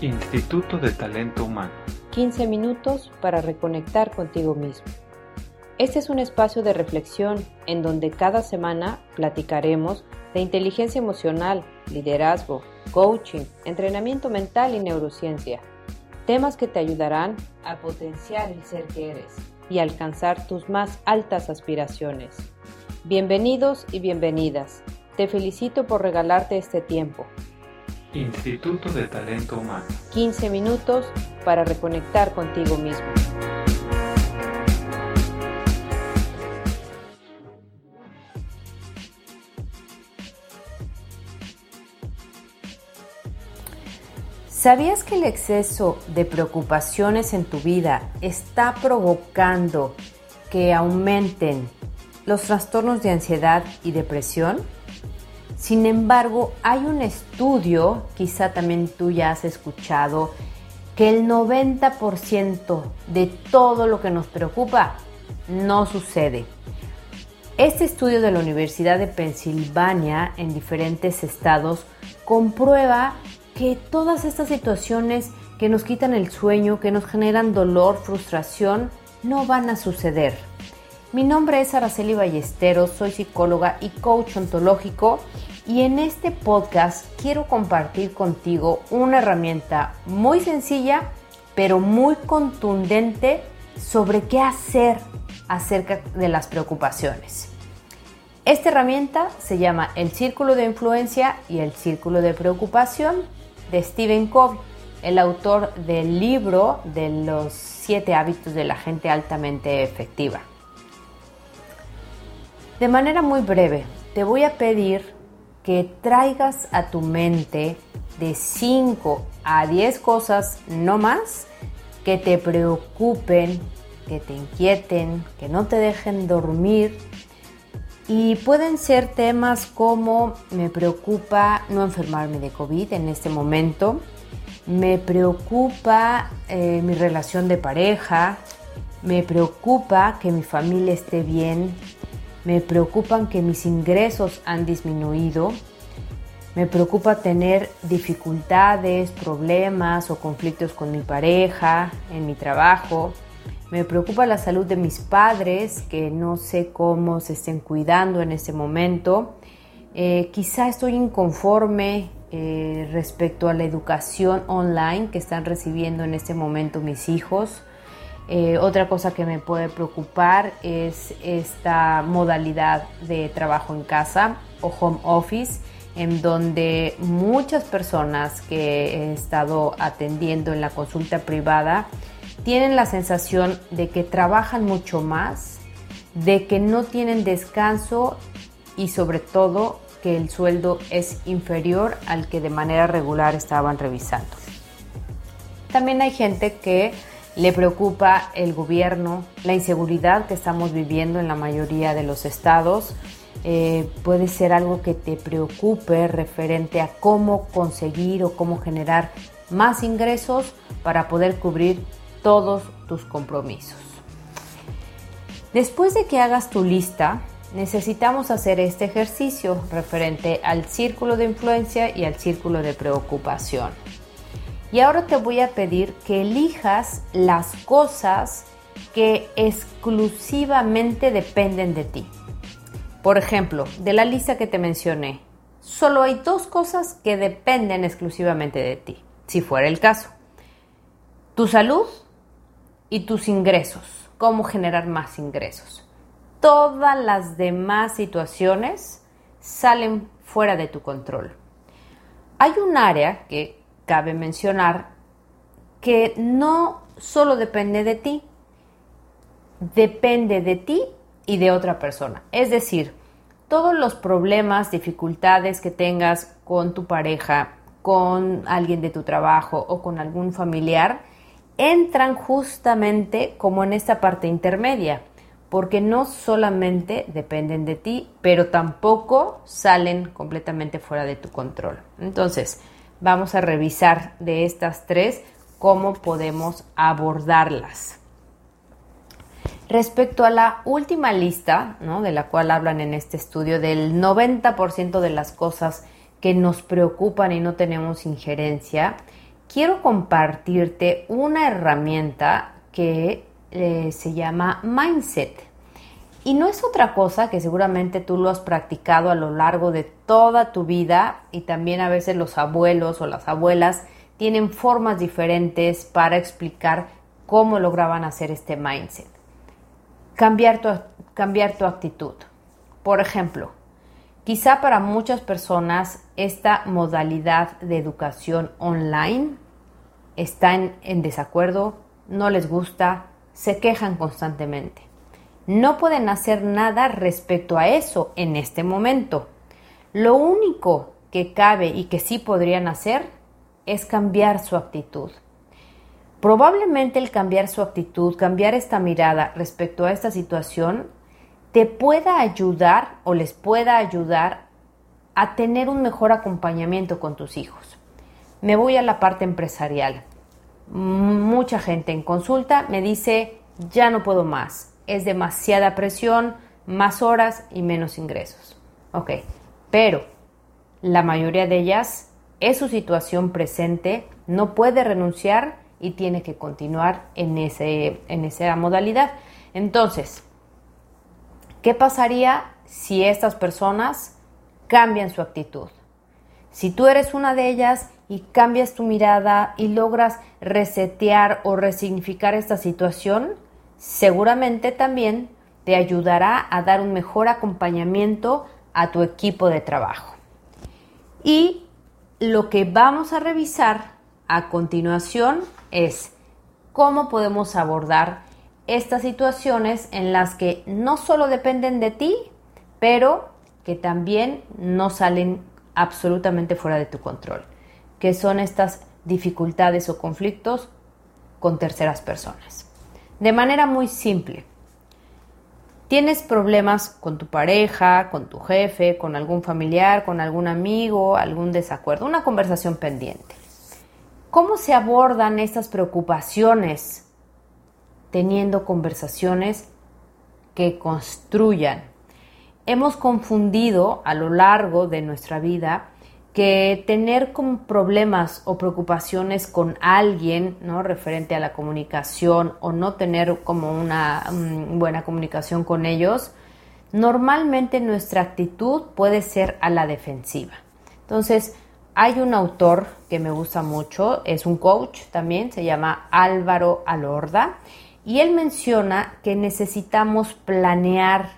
Instituto de Talento Humano. 15 minutos para reconectar contigo mismo. Este es un espacio de reflexión en donde cada semana platicaremos de inteligencia emocional, liderazgo, coaching, entrenamiento mental y neurociencia. Temas que te ayudarán a potenciar el ser que eres y alcanzar tus más altas aspiraciones. Bienvenidos y bienvenidas. Te felicito por regalarte este tiempo. Instituto de Talento Humano. 15 minutos para reconectar contigo mismo. ¿Sabías que el exceso de preocupaciones en tu vida está provocando que aumenten los trastornos de ansiedad y depresión? Sin embargo, hay un estudio, quizá también tú ya has escuchado, que el 90% de todo lo que nos preocupa no sucede. Este estudio de la Universidad de Pensilvania en diferentes estados comprueba que todas estas situaciones que nos quitan el sueño, que nos generan dolor, frustración, no van a suceder. Mi nombre es Araceli Ballesteros, soy psicóloga y coach ontológico y en este podcast quiero compartir contigo una herramienta muy sencilla pero muy contundente sobre qué hacer acerca de las preocupaciones. Esta herramienta se llama el círculo de influencia y el círculo de preocupación de Stephen Covey, el autor del libro de los siete hábitos de la gente altamente efectiva. De manera muy breve, te voy a pedir que traigas a tu mente de 5 a 10 cosas, no más, que te preocupen, que te inquieten, que no te dejen dormir. Y pueden ser temas como me preocupa no enfermarme de COVID en este momento, me preocupa eh, mi relación de pareja, me preocupa que mi familia esté bien, me preocupan que mis ingresos han disminuido, me preocupa tener dificultades, problemas o conflictos con mi pareja, en mi trabajo. Me preocupa la salud de mis padres, que no sé cómo se estén cuidando en este momento. Eh, quizá estoy inconforme eh, respecto a la educación online que están recibiendo en este momento mis hijos. Eh, otra cosa que me puede preocupar es esta modalidad de trabajo en casa o home office, en donde muchas personas que he estado atendiendo en la consulta privada tienen la sensación de que trabajan mucho más, de que no tienen descanso y sobre todo que el sueldo es inferior al que de manera regular estaban revisando. También hay gente que le preocupa el gobierno, la inseguridad que estamos viviendo en la mayoría de los estados. Eh, puede ser algo que te preocupe referente a cómo conseguir o cómo generar más ingresos para poder cubrir todos tus compromisos. Después de que hagas tu lista, necesitamos hacer este ejercicio referente al círculo de influencia y al círculo de preocupación. Y ahora te voy a pedir que elijas las cosas que exclusivamente dependen de ti. Por ejemplo, de la lista que te mencioné, solo hay dos cosas que dependen exclusivamente de ti, si fuera el caso. Tu salud y tus ingresos, cómo generar más ingresos. Todas las demás situaciones salen fuera de tu control. Hay un área que cabe mencionar que no solo depende de ti, depende de ti y de otra persona. Es decir, todos los problemas, dificultades que tengas con tu pareja, con alguien de tu trabajo o con algún familiar, entran justamente como en esta parte intermedia, porque no solamente dependen de ti, pero tampoco salen completamente fuera de tu control. Entonces, vamos a revisar de estas tres cómo podemos abordarlas. Respecto a la última lista, de la cual hablan en este estudio, del 90% de las cosas que nos preocupan y no tenemos injerencia, quiero compartirte una herramienta que eh, se llama Mindset. Y no es otra cosa que seguramente tú lo has practicado a lo largo de toda tu vida y también a veces los abuelos o las abuelas tienen formas diferentes para explicar cómo lograban hacer este mindset. Cambiar tu, cambiar tu actitud. Por ejemplo, quizá para muchas personas esta modalidad de educación online está en desacuerdo, no les gusta, se quejan constantemente no pueden hacer nada respecto a eso en este momento. Lo único que cabe y que sí podrían hacer es cambiar su actitud. Probablemente el cambiar su actitud, cambiar esta mirada respecto a esta situación, te pueda ayudar o les pueda ayudar a tener un mejor acompañamiento con tus hijos. Me voy a la parte empresarial. Mucha gente en consulta me dice, ya no puedo más, es demasiada presión, más horas y menos ingresos. Ok, pero la mayoría de ellas es su situación presente, no puede renunciar y tiene que continuar en, ese, en esa modalidad. Entonces, ¿qué pasaría si estas personas cambian su actitud? Si tú eres una de ellas y cambias tu mirada y logras resetear o resignificar esta situación, seguramente también te ayudará a dar un mejor acompañamiento a tu equipo de trabajo. Y lo que vamos a revisar a continuación es cómo podemos abordar estas situaciones en las que no solo dependen de ti, pero que también no salen absolutamente fuera de tu control, que son estas dificultades o conflictos con terceras personas de manera muy simple. Tienes problemas con tu pareja, con tu jefe, con algún familiar, con algún amigo, algún desacuerdo, una conversación pendiente. ¿Cómo se abordan estas preocupaciones teniendo conversaciones que construyan? Hemos confundido a lo largo de nuestra vida que tener problemas o preocupaciones con alguien, ¿no? Referente a la comunicación o no tener como una mm, buena comunicación con ellos, normalmente nuestra actitud puede ser a la defensiva. Entonces, hay un autor que me gusta mucho, es un coach también, se llama Álvaro Alorda, y él menciona que necesitamos planear,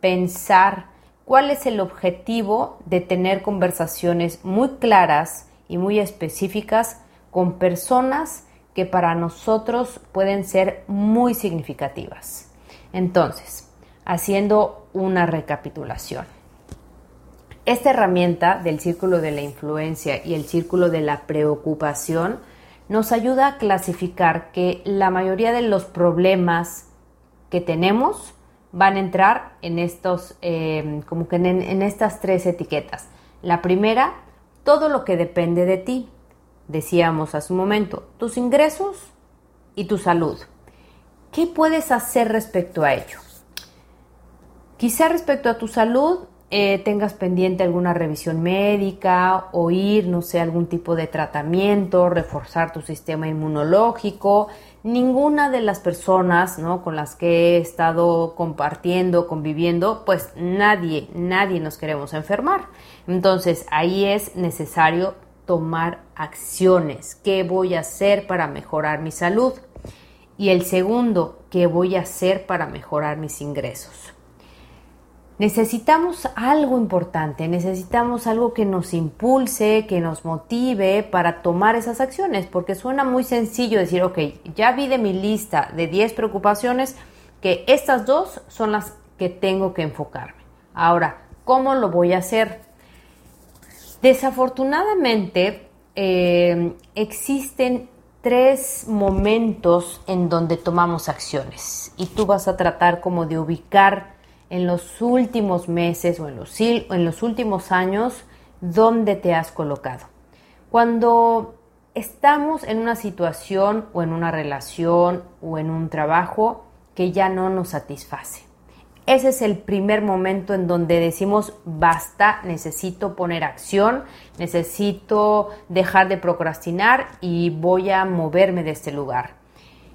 pensar, cuál es el objetivo de tener conversaciones muy claras y muy específicas con personas que para nosotros pueden ser muy significativas. Entonces, haciendo una recapitulación. Esta herramienta del círculo de la influencia y el círculo de la preocupación nos ayuda a clasificar que la mayoría de los problemas que tenemos van a entrar en estos, em, como que en, estas tres etiquetas. La primera, todo lo que depende de ti. Decíamos hace un momento, tus ingresos y tu salud. ¿Qué puedes hacer respecto a ello? Quizá respecto a tu salud eh, tengas pendiente alguna revisión médica o ir, no sé, algún tipo de tratamiento, reforzar tu sistema inmunológico, ninguna de las personas ¿no? con las que he estado compartiendo, conviviendo, pues nadie, nadie nos queremos enfermar. Entonces ahí es necesario tomar acciones. ¿Qué voy a hacer para mejorar mi salud? Y el segundo, ¿qué voy a hacer para mejorar mis ingresos? Necesitamos algo importante, necesitamos algo que nos impulse, que nos motive para tomar esas acciones, porque suena muy sencillo decir, ok, ya vi de mi lista de 10 preocupaciones que estas dos son las que tengo que enfocarme. Ahora, ¿cómo lo voy a hacer? Desafortunadamente, eh, existen tres momentos en donde tomamos acciones y tú vas a tratar como de ubicar en los últimos meses o en los, últimos años dónde te has colocado. Cuando estamos en una situación o en una relación o en un trabajo que ya no nos satisface. ese es el primer momento en donde decimos, basta, necesito poner acción, necesito dejar de procrastinar y voy a moverme de este lugar.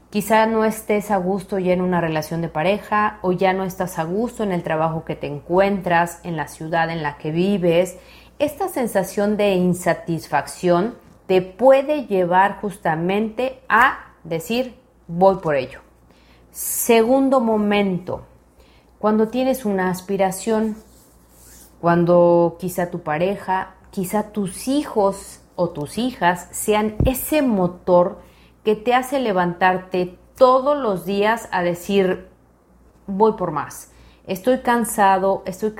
Quizá no estés a gusto ya en una relación de pareja o ya no estás a gusto en el trabajo que te encuentras, en la ciudad en la que vives. Esta sensación de insatisfacción te puede llevar justamente a decir, voy por ello. Segundo momento, cuando tienes una aspiración, cuando quizá tu pareja, quizá tus hijos o tus hijas sean ese motor que te hace levantarte todos los días a decir, voy por más. Estoy cansado, estoy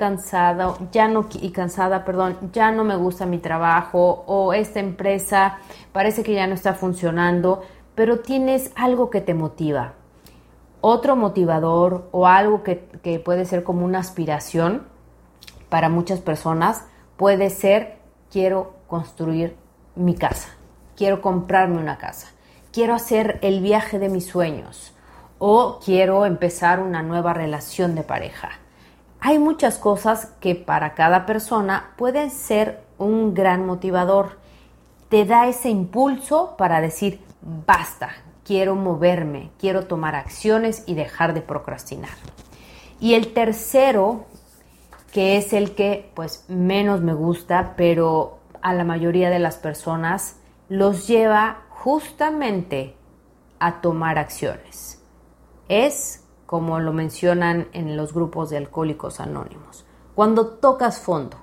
ya no y cansada, perdón, ya no me gusta mi trabajo o esta empresa parece que ya no está funcionando, pero tienes algo que te motiva otro motivador o algo que, puede ser como una aspiración para muchas personas puede ser quiero construir mi casa, quiero comprarme una casa, quiero hacer el viaje de mis sueños o quiero empezar una nueva relación de pareja. Hay muchas cosas que para cada persona pueden ser un gran motivador. Te da ese impulso para decir, basta, quiero moverme, quiero tomar acciones y dejar de procrastinar. Y el tercero, que es el que pues menos me gusta, pero a la mayoría de las personas los lleva justamente a tomar acciones. Es como lo mencionan en los grupos de alcohólicos anónimos, cuando tocas fondo,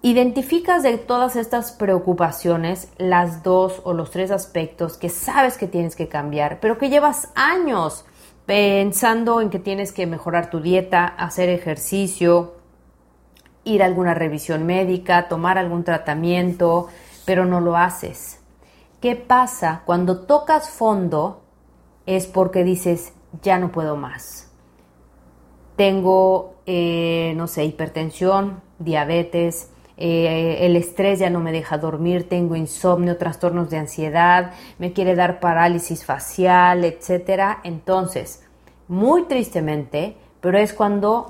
Identificas de todas estas preocupaciones las dos o los tres aspectos que sabes que tienes que cambiar, pero que llevas años pensando en que tienes que mejorar tu dieta, hacer ejercicio, ir a alguna revisión médica, tomar algún tratamiento, pero no lo haces. ¿Qué pasa cuando tocas fondo? Es porque dices, ya no puedo más. Tengo, eh, no sé, hipertensión, diabetes, eh, el estrés ya no me deja dormir, tengo insomnio, trastornos de ansiedad, me quiere dar parálisis facial, etcétera. Entonces, muy tristemente, pero es cuando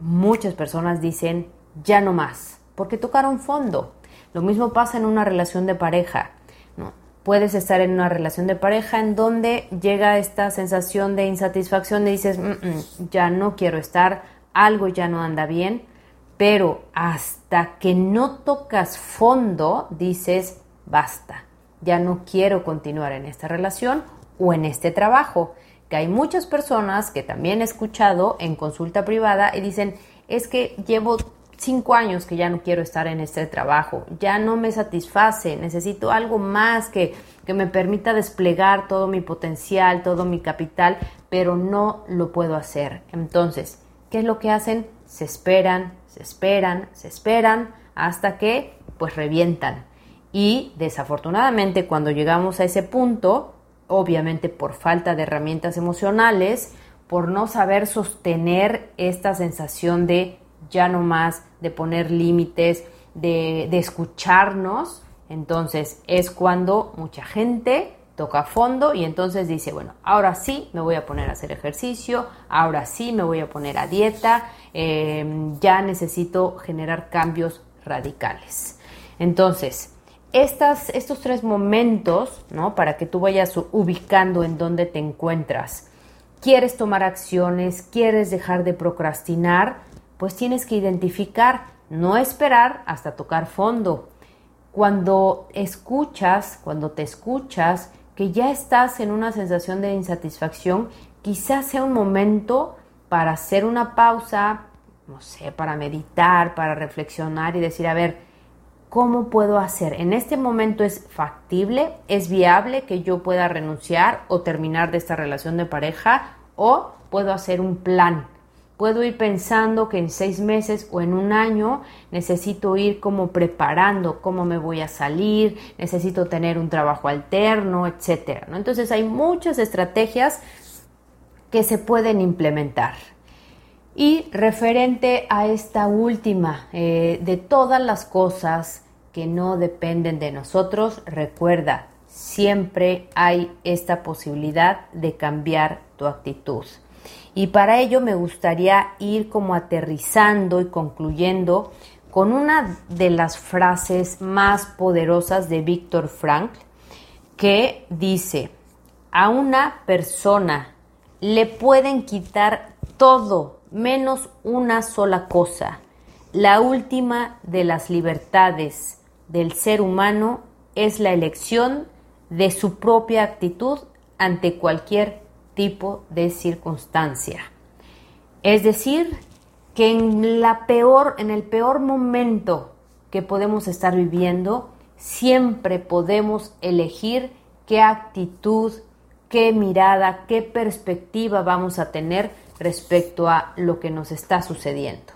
muchas personas dicen ya no más, porque tocaron fondo. Lo mismo pasa en una relación de pareja. ¿no? Puedes estar en una relación de pareja en donde llega esta sensación de insatisfacción y dices, mm, mm, ya no quiero estar, algo ya no anda bien pero hasta que no tocas fondo, dices, basta, ya no quiero continuar en esta relación o en este trabajo. Que hay muchas personas que también he escuchado en consulta privada y dicen, es que llevo cinco años que ya no quiero estar en este trabajo, ya no me satisface, necesito algo más que, que me permita desplegar todo mi potencial, todo mi capital, pero no lo puedo hacer. Entonces, ¿qué es lo que hacen? Se esperan, se esperan, se esperan hasta que pues revientan. Y desafortunadamente cuando llegamos a ese punto, obviamente por falta de herramientas emocionales, por no saber sostener esta sensación de ya no más, de poner límites, de, escucharnos, entonces es cuando mucha gente toca fondo y entonces dice, bueno, ahora sí me voy a poner a hacer ejercicio, ahora sí me voy a poner a dieta, em, ya necesito generar cambios radicales. Entonces, estas, estos tres momentos, ¿no? Para que tú vayas ubicando en dónde te encuentras. ¿Quieres tomar acciones? ¿Quieres dejar de procrastinar? Pues tienes que identificar, no esperar hasta tocar fondo. Cuando escuchas, cuando te escuchas, que ya estás en una sensación de insatisfacción, quizás sea un momento para hacer una pausa, no sé, para meditar, para reflexionar y decir, a ver, ¿cómo puedo hacer? En este momento es factible, es viable que yo pueda renunciar o terminar de esta relación de pareja o puedo hacer un plan Puedo ir pensando que en seis meses o en un año necesito ir como preparando cómo me voy a salir, necesito tener un trabajo alterno, etcétera. ¿no? Entonces hay muchas estrategias que se pueden implementar. Y referente a esta última, eh, de todas las cosas que no dependen de nosotros, recuerda, siempre hay esta posibilidad de cambiar tu actitud. Y para ello me gustaría ir como aterrizando y concluyendo con una de las frases más poderosas de Víctor Frankl, que dice, a una persona le pueden quitar todo menos una sola cosa. La última de las libertades del ser humano es la elección de su propia actitud ante cualquier tipo de circunstancia. Es decir, que en la peor en el peor momento que podemos estar viviendo, siempre podemos elegir qué actitud, qué mirada, qué perspectiva vamos a tener respecto a lo que nos está sucediendo.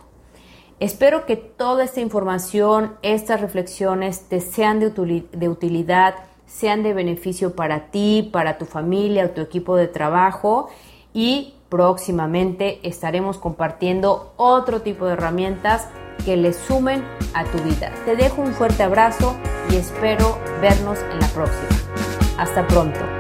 Espero que toda esta información, estas reflexiones te sean de utilidad, sean de beneficio para ti, para tu familia o tu equipo de trabajo y próximamente estaremos compartiendo otro tipo de herramientas que le sumen a tu vida. Te dejo un fuerte abrazo y espero vernos en la próxima. Hasta pronto.